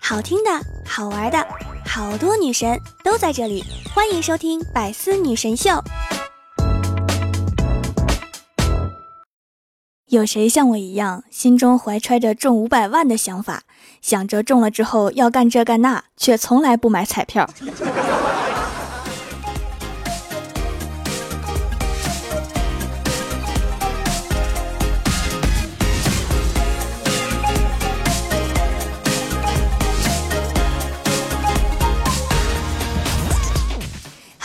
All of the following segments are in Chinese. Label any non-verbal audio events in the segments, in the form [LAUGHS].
好听的，好玩的，好多女神都在这里，欢迎收听《百思女神秀》。有谁像我一样，心中怀揣着中五百万的想法，想着中了之后要干这干那，却从来不买彩票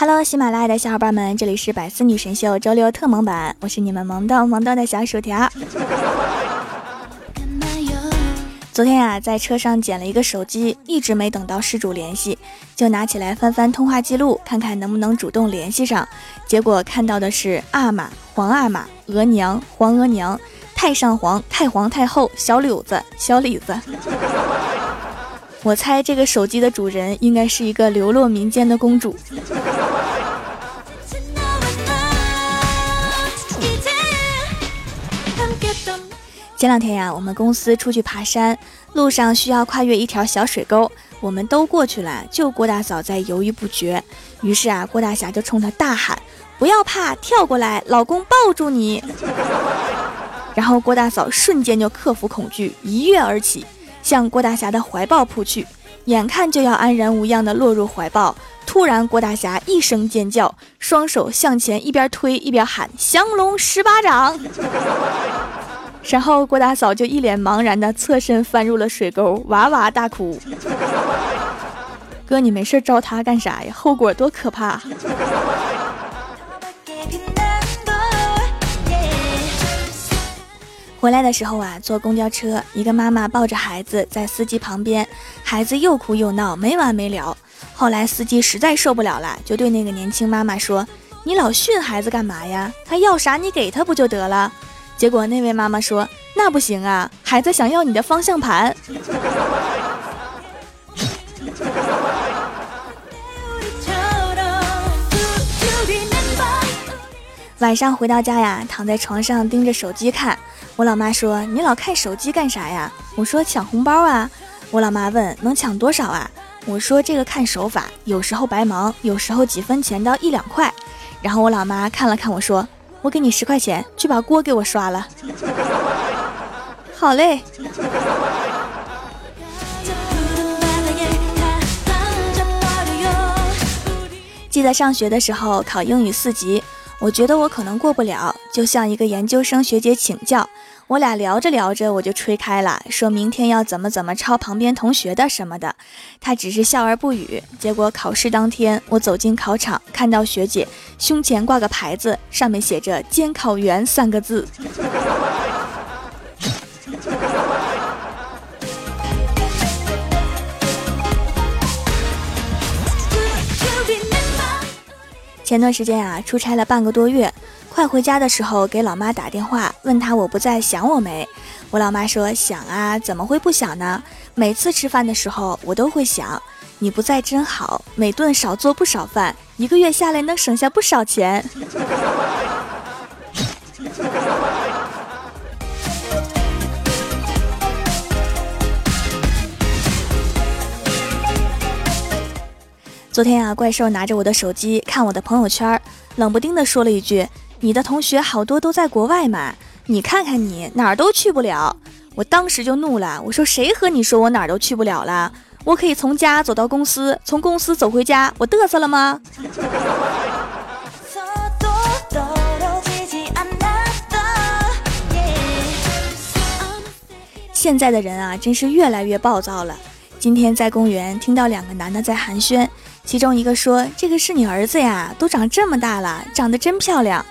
？Hello，喜马拉雅的小伙伴们，这里是百思女神秀周六特萌版，我是你们萌逗萌逗的小薯条。[LAUGHS] 昨天呀，在车上捡了一个手机，一直没等到失主联系，就拿起来翻翻通话记录，看看能不能主动联系上。结果看到的是阿玛、皇阿玛、额娘、皇额娘、太上皇、太皇太后、小柳子、小李子。我猜这个手机的主人应该是一个流落民间的公主。前两天呀，我们公司出去爬山，路上需要跨越一条小水沟，我们都过去了，就郭大嫂在犹豫不决。于是啊，郭大侠就冲她大喊：“不要怕，跳过来，老公抱住你。[LAUGHS] ”然后郭大嫂瞬间就克服恐惧，一跃而起，向郭大侠的怀抱扑去。眼看就要安然无恙的落入怀抱，突然郭大侠一声尖叫，双手向前一边推一边喊：“降龙十八掌。”然后郭大嫂就一脸茫然的侧身翻入了水沟，哇哇大哭。[LAUGHS] 哥，你没事招他干啥呀？后果多可怕！回来的时候啊，坐公交车，一个妈妈抱着孩子在司机旁边，孩子又哭又闹，没完没了。后来司机实在受不了了，就对那个年轻妈妈说：“你老训孩子干嘛呀？他要啥你给他不就得了？”结果那位妈妈说：“那不行啊，孩子想要你的方向盘。”晚上回到家呀，躺在床上盯着手机看。我老妈说：“你老看手机干啥呀？”我说：“抢红包啊。”我老妈问：“能抢多少啊？”我说：“这个看手法，有时候白忙，有时候几分钱到一两块。”然后我老妈看了看我说：“我给你十块钱，去把锅给我刷了。[LAUGHS] ”好嘞。记得上学的时候考英语四级。我觉得我可能过不了，就向一个研究生学姐请教。我俩聊着聊着，我就吹开了，说明天要怎么怎么抄旁边同学的什么的。她只是笑而不语。结果考试当天，我走进考场，看到学姐胸前挂个牌子，上面写着“监考员”三个字。前段时间啊，出差了半个多月，快回家的时候给老妈打电话，问她我不在，想我没？我老妈说想啊，怎么会不想呢？每次吃饭的时候我都会想，你不在真好，每顿少做不少饭，一个月下来能省下不少钱。[LAUGHS] 昨天啊，怪兽拿着我的手机看我的朋友圈，冷不丁的说了一句：“你的同学好多都在国外嘛，你看看你哪儿都去不了。”我当时就怒了，我说：“谁和你说我哪儿都去不了了？我可以从家走到公司，从公司走回家，我嘚瑟了吗？” [LAUGHS] 现在的人啊，真是越来越暴躁了。今天在公园听到两个男的在寒暄。其中一个说：“这个是你儿子呀，都长这么大了，长得真漂亮。”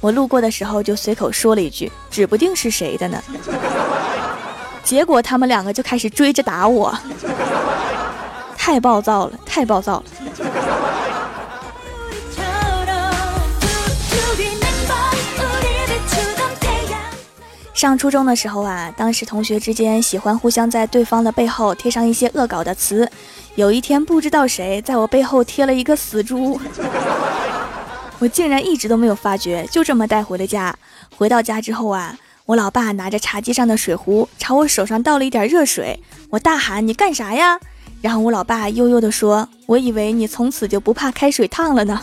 我路过的时候就随口说了一句：“指不定是谁的呢。”结果他们两个就开始追着打我，太暴躁了，太暴躁了。上初中的时候啊，当时同学之间喜欢互相在对方的背后贴上一些恶搞的词。有一天，不知道谁在我背后贴了一个死猪，[LAUGHS] 我竟然一直都没有发觉，就这么带回了家。回到家之后啊，我老爸拿着茶几上的水壶朝我手上倒了一点热水，我大喊：“你干啥呀？”然后我老爸悠悠地说：“我以为你从此就不怕开水烫了呢。”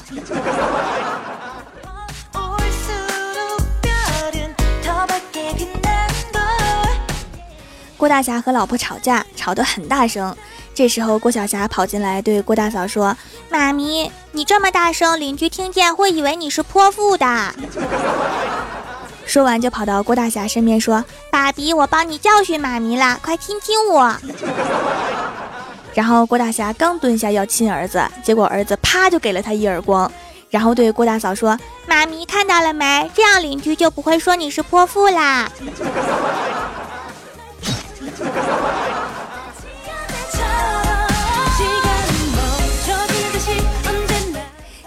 郭大侠和老婆吵架，吵得很大声。这时候，郭晓霞跑进来对郭大嫂说：“妈咪，你这么大声，邻居听见会以为你是泼妇的。”说完就跑到郭大侠身边说：“爸比，我帮你教训妈咪了，快亲亲我。”然后郭大侠刚蹲下要亲儿子，结果儿子啪就给了他一耳光，然后对郭大嫂说：“妈咪看到了没？这样邻居就不会说你是泼妇啦。”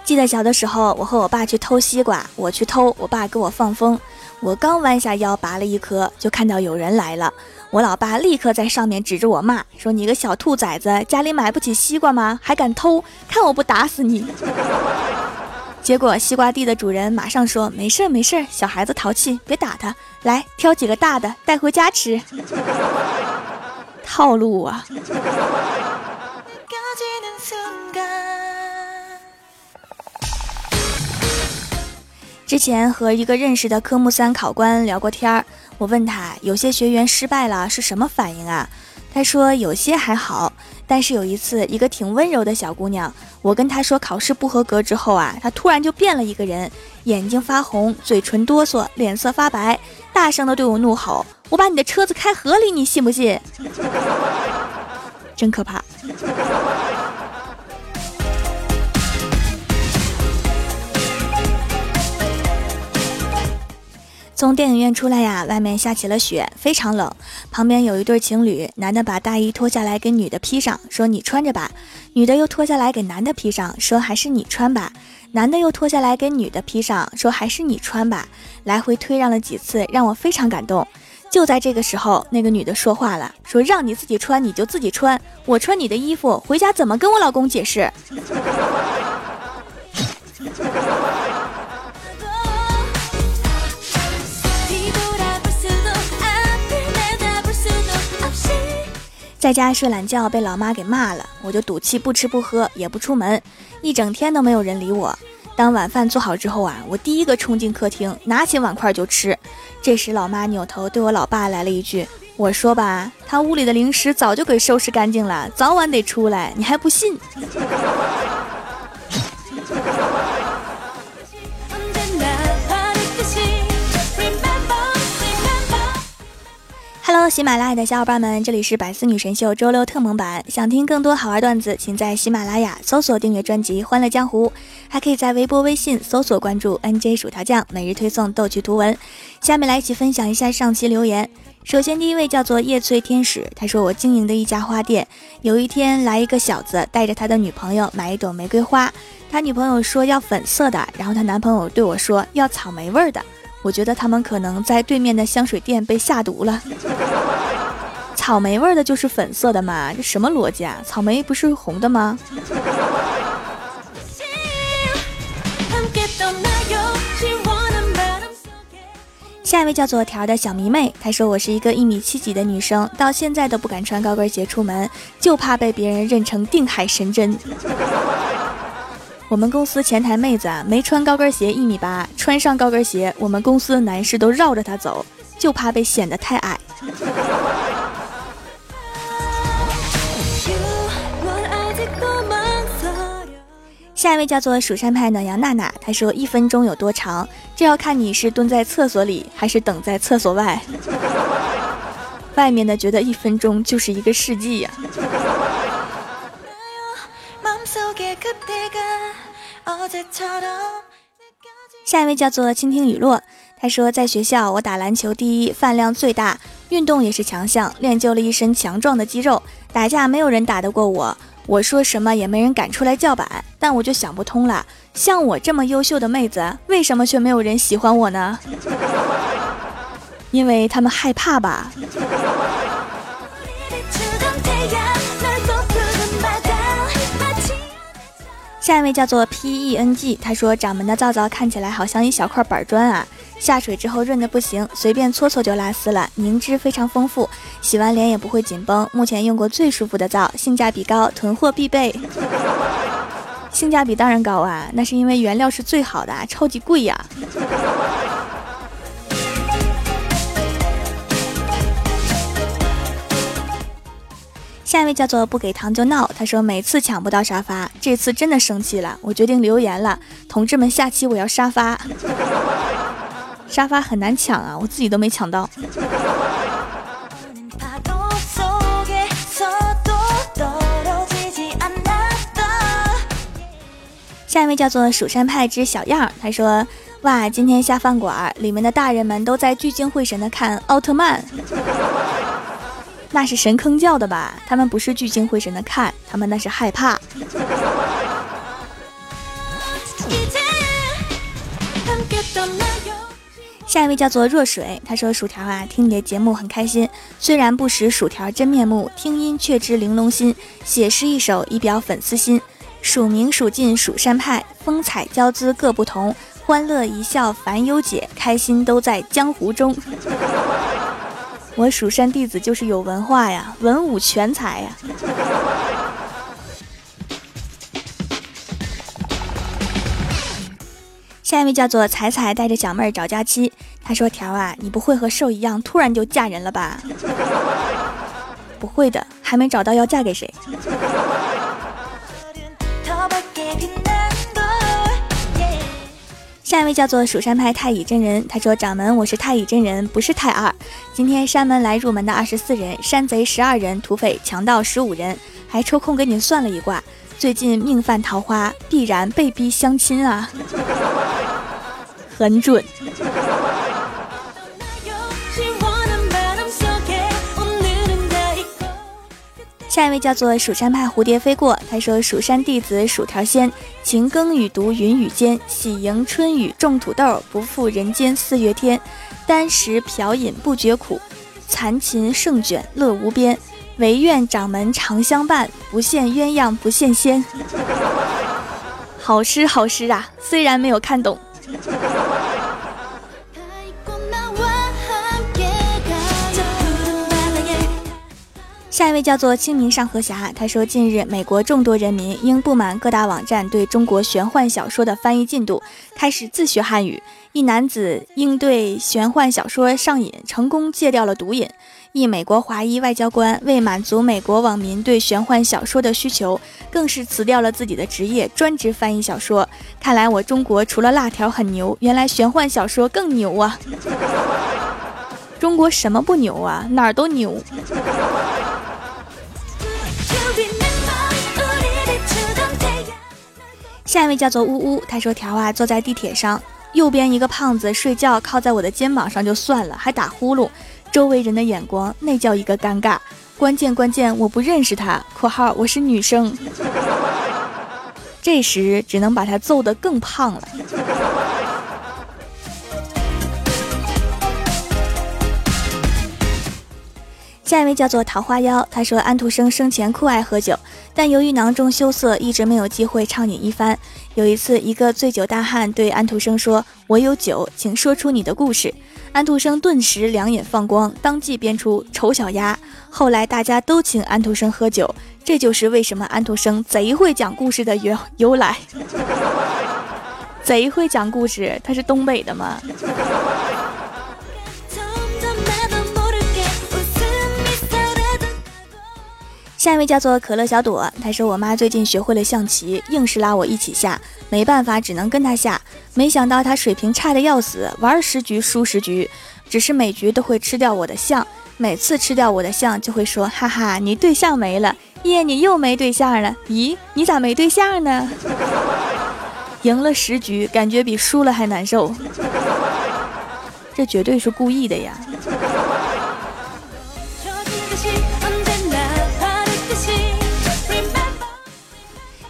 记得小的时候，我和我爸去偷西瓜，我去偷，我爸给我放风。我刚弯下腰拔了一颗，就看到有人来了。我老爸立刻在上面指着我骂，说：“你个小兔崽子，家里买不起西瓜吗？还敢偷？看我不打死你！”结果西瓜地的主人马上说：“没事没事，小孩子淘气，别打他。来挑几个大的带回家吃。”套路啊！之前和一个认识的科目三考官聊过天儿，我问他有些学员失败了是什么反应啊？他说有些还好，但是有一次一个挺温柔的小姑娘，我跟她说考试不合格之后啊，她突然就变了一个人，眼睛发红，嘴唇哆嗦，脸色发白，大声的对我怒吼：“我把你的车子开河里，你信不信？” [LAUGHS] 真可怕。从电影院出来呀，外面下起了雪，非常冷。旁边有一对情侣，男的把大衣脱下来给女的披上，说你穿着吧；女的又脱下来给男的披上，说还是你穿吧。男的又脱下来给女的披上，说还是你穿吧。来回推让了几次，让我非常感动。就在这个时候，那个女的说话了，说让你自己穿你就自己穿，我穿你的衣服回家怎么跟我老公解释？[LAUGHS] 在家睡懒觉被老妈给骂了，我就赌气不吃不喝也不出门，一整天都没有人理我。当晚饭做好之后啊，我第一个冲进客厅，拿起碗筷就吃。这时老妈扭头对我老爸来了一句：“我说吧，他屋里的零食早就给收拾干净了，早晚得出来，你还不信？” Hello，喜马拉雅的小伙伴们，这里是百思女神秀周六特蒙版。想听更多好玩段子，请在喜马拉雅搜索订阅专辑《欢乐江湖》，还可以在微博、微信搜索关注 NJ 薯条酱，每日推送逗趣图文。下面来一起分享一下上期留言。首先，第一位叫做叶翠天使，他说：“我经营的一家花店，有一天来一个小子，带着他的女朋友买一朵玫瑰花，他女朋友说要粉色的，然后他男朋友对我说要草莓味儿的。”我觉得他们可能在对面的香水店被下毒了。草莓味的就是粉色的嘛？这什么逻辑啊？草莓不是红的吗？下一位叫做条的小迷妹，她说我是一个一米七几的女生，到现在都不敢穿高跟鞋出门，就怕被别人认成定海神针。我们公司前台妹子啊没穿高跟鞋一米八，穿上高跟鞋，我们公司的男士都绕着她走，就怕被显得太矮。下一位叫做蜀山派暖阳娜娜，她说一分钟有多长，这要看你是蹲在厕所里还是等在厕所外。外面的觉得一分钟就是一个世纪呀。下一位叫做倾听雨落，他说在学校我打篮球第一，饭量最大，运动也是强项，练就了一身强壮的肌肉。打架没有人打得过我，我说什么也没人敢出来叫板。但我就想不通了，像我这么优秀的妹子，为什么却没有人喜欢我呢？因为他们害怕吧。下一位叫做 P E N G，他说掌门的皂皂看起来好像一小块板砖啊，下水之后润的不行，随便搓搓就拉丝了，凝脂非常丰富，洗完脸也不会紧绷。目前用过最舒服的皂，性价比高，囤货必备。[LAUGHS] 性价比当然高啊，那是因为原料是最好的，超级贵呀。下一位叫做不给糖就闹，他说每次抢不到沙发，这次真的生气了，我决定留言了，同志们，下期我要沙发。[LAUGHS] 沙发很难抢啊，我自己都没抢到。下一位叫做蜀山派之小样，他说哇，今天下饭馆，里面的大人们都在聚精会神的看奥特曼。那是神坑叫的吧？他们不是聚精会神的看，他们那是害怕。下一位叫做若水，他说：“薯条啊，听你的节目很开心，虽然不识薯条真面目，听音却知玲珑心。写诗一首以表粉丝心，署名蜀晋蜀山派，风采交姿各不同，欢乐一笑烦忧解，开心都在江湖中。”我蜀山弟子就是有文化呀，文武全才呀。下一位叫做彩彩，带着小妹儿找佳期。她说：“条啊，你不会和兽一样突然就嫁人了吧？”不会的，还没找到要嫁给谁。下一位叫做蜀山派太乙真人，他说：“掌门，我是太乙真人，不是太二。今天山门来入门的二十四人，山贼十二人，土匪强盗十五人，还抽空给你算了一卦。最近命犯桃花，必然被逼相亲啊，[LAUGHS] 很准。”下一位叫做蜀山派蝴蝶飞过，他说：“蜀山弟子薯条仙，勤耕雨读云雨间，喜迎春雨种土豆，不负人间四月天。单食瓢饮不觉苦，残琴胜卷乐无边。唯愿掌门常相伴，不羡鸳鸯不羡仙。[LAUGHS] ”好诗好诗啊，虽然没有看懂。下一位叫做清明上河侠，他说：近日，美国众多人民因不满各大网站对中国玄幻小说的翻译进度，开始自学汉语。一男子因对玄幻小说上瘾，成功戒掉了毒瘾。一美国华裔外交官为满足美国网民对玄幻小说的需求，更是辞掉了自己的职业，专职翻译小说。看来我中国除了辣条很牛，原来玄幻小说更牛啊！中国什么不牛啊？哪儿都牛。下一位叫做呜呜，他说：“条啊，坐在地铁上，右边一个胖子睡觉靠在我的肩膀上就算了，还打呼噜，周围人的眼光那叫一个尴尬。关键关键，我不认识他（括号我是女生），[LAUGHS] 这时只能把他揍得更胖了。”下一位叫做桃花妖，他说安徒生生前酷爱喝酒，但由于囊中羞涩，一直没有机会畅饮一番。有一次，一个醉酒大汉对安徒生说：“我有酒，请说出你的故事。”安徒生顿时两眼放光，当即编出《丑小鸭》。后来大家都请安徒生喝酒，这就是为什么安徒生贼会讲故事的由由来。[LAUGHS] 贼会讲故事，他是东北的吗？下一位叫做可乐小朵，他说我妈最近学会了象棋，硬是拉我一起下，没办法，只能跟她下。没想到她水平差的要死，玩十局输十局，只是每局都会吃掉我的象。每次吃掉我的象，就会说哈哈，你对象没了，耶，你又没对象了。咦，你咋没对象呢？[LAUGHS] 赢了十局，感觉比输了还难受。这绝对是故意的呀。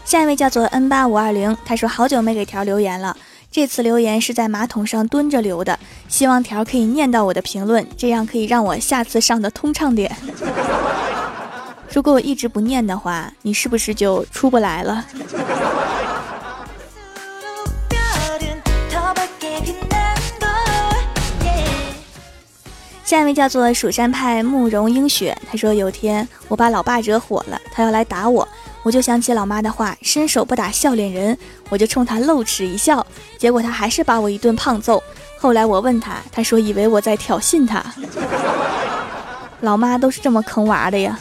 下一位叫做 N 八五二零，他说好久没给条留言了，这次留言是在马桶上蹲着留的，希望条可以念到我的评论，这样可以让我下次上的通畅点。[LAUGHS] 如果我一直不念的话，你是不是就出不来了？[LAUGHS] 下一位叫做蜀山派慕容英雪，他说有天我把老爸惹火了，他要来打我，我就想起老妈的话，伸手不打笑脸人，我就冲他露齿一笑，结果他还是把我一顿胖揍。后来我问他，他说以为我在挑衅他。老妈都是这么坑娃的呀。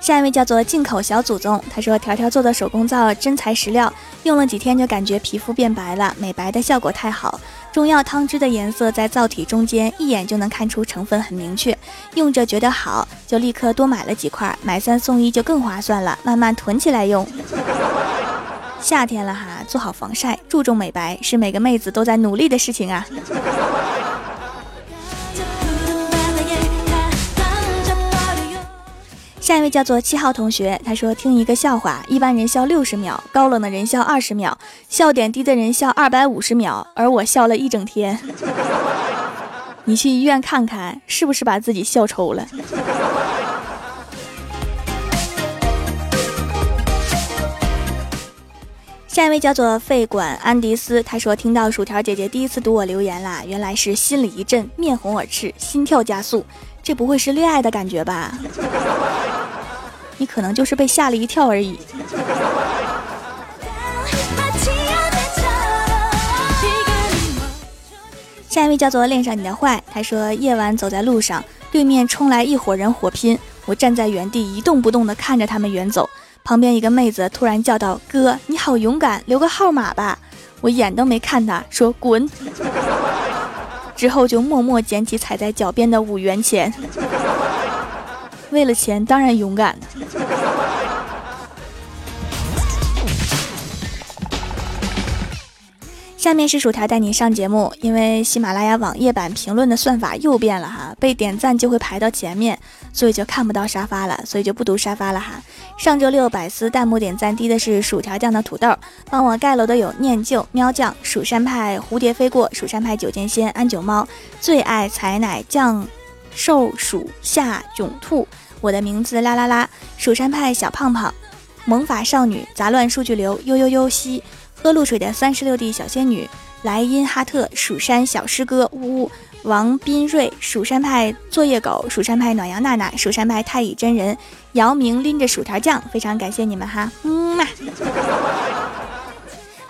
下一位叫做进口小祖宗，他说条条做的手工皂真材实料，用了几天就感觉皮肤变白了，美白的效果太好。中药汤汁的颜色在皂体中间，一眼就能看出成分很明确。用着觉得好，就立刻多买了几块，买三送一就更划算了，慢慢囤起来用。夏天了哈，做好防晒，注重美白，是每个妹子都在努力的事情啊。下一位叫做七号同学，他说听一个笑话，一般人笑六十秒，高冷的人笑二十秒，笑点低的人笑二百五十秒，而我笑了一整天。[LAUGHS] 你去医院看看，是不是把自己笑抽了？下一位叫做肺管安迪斯，他说听到薯条姐姐第一次读我留言啦，原来是心里一震，面红耳赤，心跳加速，这不会是恋爱的感觉吧？你可能就是被吓了一跳而已。下一位叫做恋上你的坏，他说夜晚走在路上，对面冲来一伙人火拼，我站在原地一动不动的看着他们远走，旁边一个妹子突然叫道：“哥，你好勇敢，留个号码吧。”我眼都没看他，说滚，[LAUGHS] 之后就默默捡起踩在脚边的五元钱。为了钱，当然勇敢。下面是薯条带你上节目，因为喜马拉雅网页版评论的算法又变了哈，被点赞就会排到前面，所以就看不到沙发了，所以就不读沙发了哈。上周六百思弹幕点赞低的是薯条酱的土豆，帮我盖楼的有念旧喵酱、蜀山派蝴蝶飞过、蜀山派九剑仙、安九猫、最爱采奶酱、兽鼠夏囧兔。我的名字啦啦啦，蜀山派小胖胖，萌法少女，杂乱数据流，悠悠悠西，喝露水的三十六弟小仙女，莱茵哈特，蜀山小师哥，呜呜，王斌瑞，蜀山派作业狗，蜀山派暖阳娜娜，蜀山派太乙真人，姚明拎着薯条酱，非常感谢你们哈，嗯嘛。